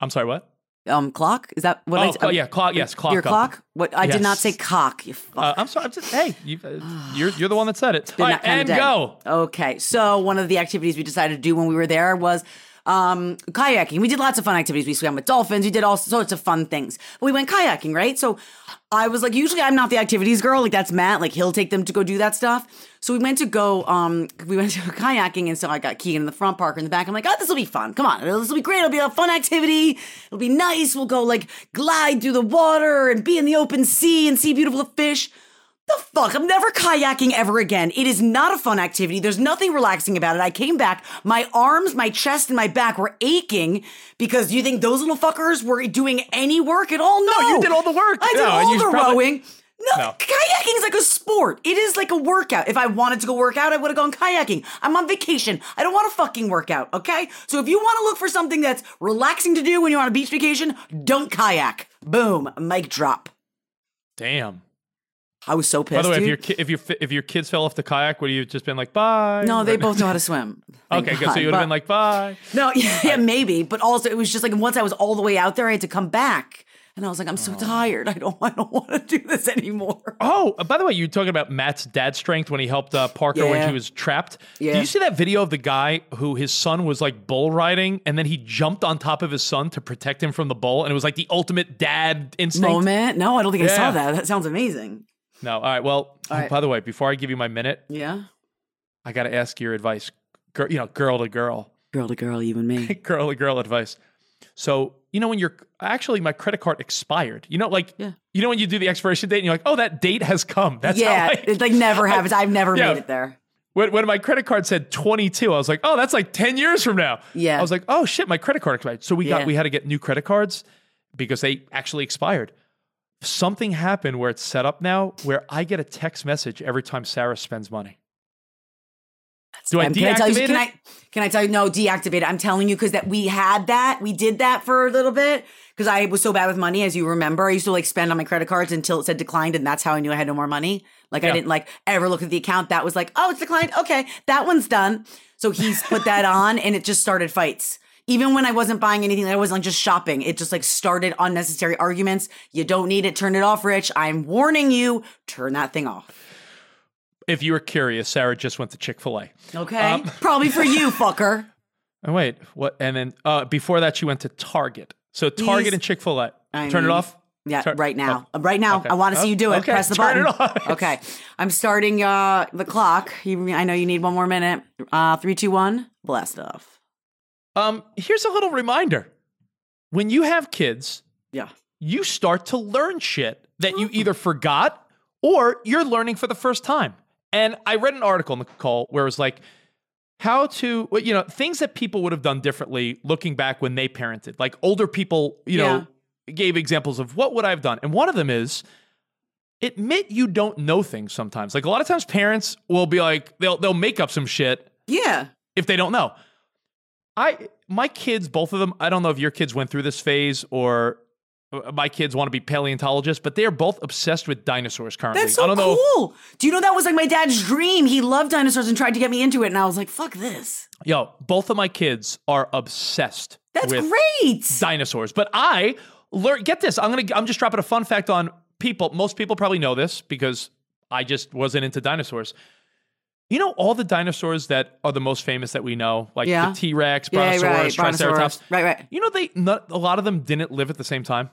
I'm sorry. What? Um, clock is that what I oh, said? cl- yeah, clock. Yes, clock. Your up. clock? What? I did not say cock. You fuck. Uh, I'm sorry. I'm just, hey, you, uh, you're you're the one that said it. All right, and go. Okay, so one of the activities we decided to do when we were there was um, kayaking. We did lots of fun activities. We swam with dolphins. We did all sorts of fun things. But we went kayaking, right? So I was like, usually I'm not the activities girl. Like that's Matt. Like he'll take them to go do that stuff. So we went to go. Um, we went to (laughs) kayaking, and so I got Keegan in the front, Parker in the back. I'm like, oh, this will be fun. Come on, this will be great. It'll be a fun activity. It'll be nice. We'll go like glide through the water and be in the open sea and see beautiful fish. The fuck? I'm never kayaking ever again. It is not a fun activity. There's nothing relaxing about it. I came back, my arms, my chest, and my back were aching because you think those little fuckers were doing any work at all? No, you did all the work. I did No, all the probably- rowing. No, No. kayaking is like a sport. It is like a workout. If I wanted to go work out, I would have gone kayaking. I'm on vacation. I don't want to fucking work out, okay? So if you want to look for something that's relaxing to do when you're on a beach vacation, don't kayak. Boom, mic drop. Damn. I was so pissed. By the way, if your ki- if your if your kids fell off the kayak, would you have just been like bye? no, they both know how to (laughs) swim. Okay, good. So you would have been like bye. No, (laughs) yeah, yeah, maybe. But also, it was just like once I was all the way out there, I had to come back, and I was like, I'm so tired. I don't, I don't (laughs) want to do this anymore. Oh, uh, by the way, you were talking about Matt's dad strength when he helped uh, Parker when Yeah. he was trapped. Yeah. Did you see that video of the guy who his son was like bull riding and then he jumped on top of his son to protect him from the bull? And it was like the ultimate dad instinct. Moment? No, I don't think I saw that. That sounds amazing. No, all right. Well, All right. by the way, before I give you my minute, Yeah, I got to ask your advice. Girl, you know, girl to girl, girl to girl, you and me. (laughs) girl to girl advice. So, you know, when you're actually, my credit card expired. You know, like, Yeah. you know, when you do the expiration date and you're like, oh, that date has come. That's yeah, how I, it like never (laughs) happens. I've never Yeah. made it there. When, when my credit card said 22, I was like, oh, that's like 10 years from now. Yeah. I was like, oh shit, my credit card expired. So we Yeah. got we had to get new credit cards because they actually expired. Something happened where it's set up now where I get a text message every time Sarah spends money. Do I Um, can I tell you? deactivate Can? I? Can I tell you? No, deactivate it. I'm telling you because that we had that. We did that for a little bit because I was so bad with money, as you remember. I used to like spend on my credit cards until it said declined, and that's how I knew I had no more money. Like I didn't like ever look at the account. That was like, oh, it's declined. Okay, that one's done. So he's put that on, and it just started fights. Even when I wasn't buying anything, I wasn't like just shopping. It just like started unnecessary arguments. You don't need it. Turn it off, Rich. I'm warning you. Turn that thing off. If you were curious, Sarah just went to Chick fil A. Okay. Um, Probably for you, (laughs) fucker. Oh, wait, what? And then uh, before that, she went to Target. So Target and Chick fil A. Turn it off? Yeah, Tur- right now. oh, right now. okay. I want to see you do it. Okay, Press the turn button. it off. (laughs) okay. I'm starting uh the clock. You, I know you need one more minute. Uh three, two, one. Blast off. Um, here's a little reminder. When you have kids, Yeah. you start to learn shit that you either forgot or you're learning for the first time. And I read an article, Nicole, where it was like, how to, you know, things that people would have done differently looking back when they parented. Like older people, you know, gave examples of what would I have done. And one of them is admit you don't know things sometimes. Like a lot of times parents will be like, they'll they'll make up some shit Yeah. if they don't know. I my kids, both of them, I don't know if your kids went through this phase or uh, my kids want to be paleontologists, but they are both obsessed with dinosaurs currently. That's so I don't know. cool. Do you know that was like my dad's dream? He loved dinosaurs and tried to get me into it, and I was like, fuck this. Yo, both of my kids are obsessed That's with great. dinosaurs. But I learn get this. I'm gonna I'm just dropping a fun fact on people. Most people probably know this because I just wasn't into dinosaurs. You know all the dinosaurs that are the most famous that we know, like Yeah. the T Rex, Yeah, Brontosaurus, right. Triceratops. Right, right. You know they not, a lot of them didn't live at the same time.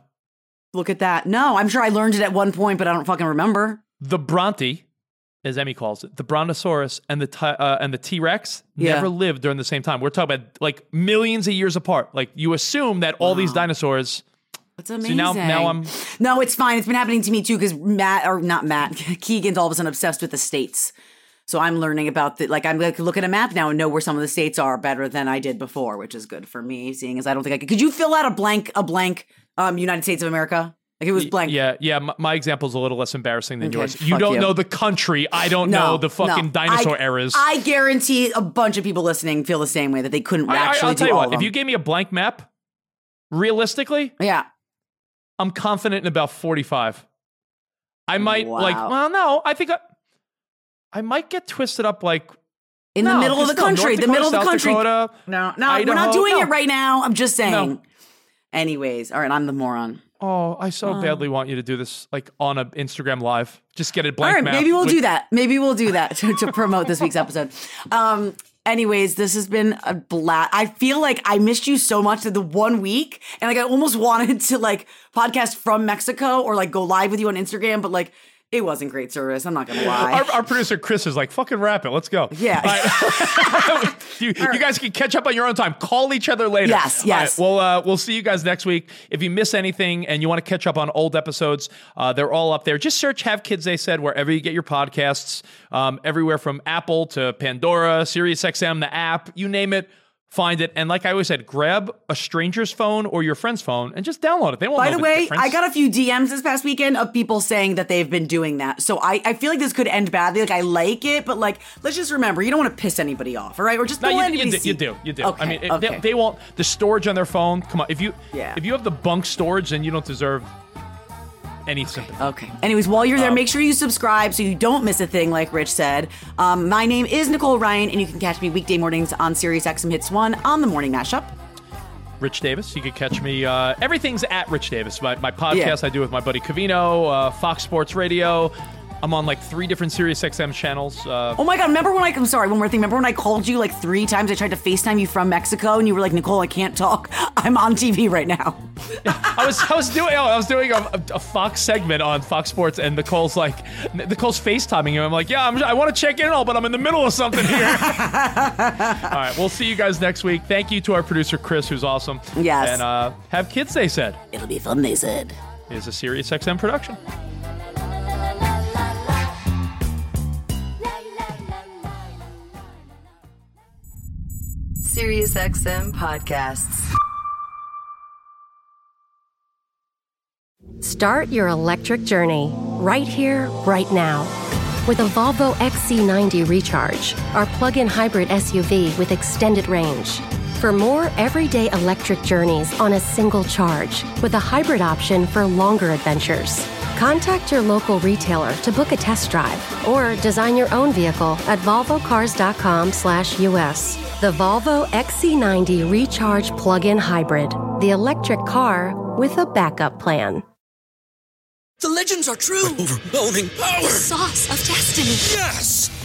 Look at that. No, I'm sure I learned it at one point, but I don't fucking remember. The Bronte, as Emmy calls it, the Brontosaurus and the Ti- uh, and the T Rex Yeah. never lived during the same time. We're talking about like millions of years apart. Like you assume that all these dinosaurs. That's amazing. See now, now I'm No, it's fine. It's been happening to me too because Matt or not Matt (laughs) Keegan's all of a sudden obsessed with the states. So I'm learning about the like I'm like look at a map now and know where some of the states are better than I did before, which is good for me. Seeing as I don't think I could. Could you fill out a blank a blank um United States of America? Like it was blank. Yeah, yeah. My, my example is a little less embarrassing than Okay, yours. You don't you. know the country. I don't No, know the fucking no. dinosaur I, eras. I guarantee a bunch of people listening feel the same way that they couldn't I, actually will do tell you what. If you gave me a blank map, realistically, yeah. I'm confident in about 45. I might like. Wow. Well, no. I think I, I might get twisted up like In the middle of the just no, North country, the Dakota, middle of the country. Dakota, No, no, we're not doing No. it right now. I'm just saying. No. Anyways, all right, I'm the moron. Oh, I so badly want you to do this like on a Instagram live. Just get it All blank right, map. maybe we'll with- do that. Maybe we'll do that to, to promote this week's episode. Um, anyways, this has been a blast. I feel like I missed you so much that the one week, and like I almost (laughs) wanted to like podcast from Mexico or like go live with you on Instagram, but like it wasn't great service. I'm not gonna lie. Our, our producer Chris is like, "Fucking wrap it, let's go." Yeah. Right. (laughs) you, you guys can catch up on your own time. Call each other later. Yes, yes. right, well, uh, we'll see you guys next week. If you miss anything and you want to catch up on old episodes, uh, they're all up there. Just search "Have Kids," they said, wherever you get your podcasts. Um, everywhere from Apple to Pandora, SiriusXM, the app, you name it. Find it, and like I always said, grab a stranger's phone or your friend's phone and just download it. They won't. By the way. I got a few DMs this past weekend of people saying that they've been doing that. So I, I feel like this could end badly. Like I like it, but like let's just remember, you don't want to piss anybody off, all right? Or just No, you, let you, do, see. you do. You do. Okay, I mean, okay. they, they won't. The storage on their phone. Come on. If you Yeah. if you have the bunk storage, then you don't deserve. Any sympathy. Okay. Anyways, while you're there, make sure you subscribe so you don't miss a thing, like Rich said. Um, my name is Nicole Ryan, and you can catch me weekday mornings on Sirius XM Hits 1 on the Morning Mashup. Rich Davis. You can catch me. Uh, everything's at Rich Davis. My, my podcast Yeah. I do with my buddy Covino, uh, Fox Sports Radio. I'm on like three different Sirius XM channels. Uh, Oh my God, remember when I, I'm sorry, one more thing. Remember when I called you like three times? I tried to FaceTime you from Mexico, and you were like, Nicole, I can't talk. (laughs) I'm on TV right now. (laughs) I was I was doing oh, I was doing a, a Fox segment on Fox Sports, and Nicole's like Nicole's FaceTiming him. I'm like, yeah, I'm, I want to check in all, but I'm in the middle of something here. (laughs) all right, we'll see you guys next week. Thank you to our producer Chris, who's awesome. Yes. and uh, have kids. They said It'll be fun, they said. is a Sirius XM production. SiriusXM podcasts. Start your electric journey right here, right now. With a Volvo XC90 Recharge, our plug in hybrid SUV with extended range. For more everyday electric journeys on a single charge, with a hybrid option for longer adventures. Contact your local retailer to book a test drive or design your own vehicle at volvocars.com/us. The Volvo XC90 Recharge plug-in hybrid, the electric car with a backup plan. The legends are true. overwhelming power! Sauce of destiny. Yes!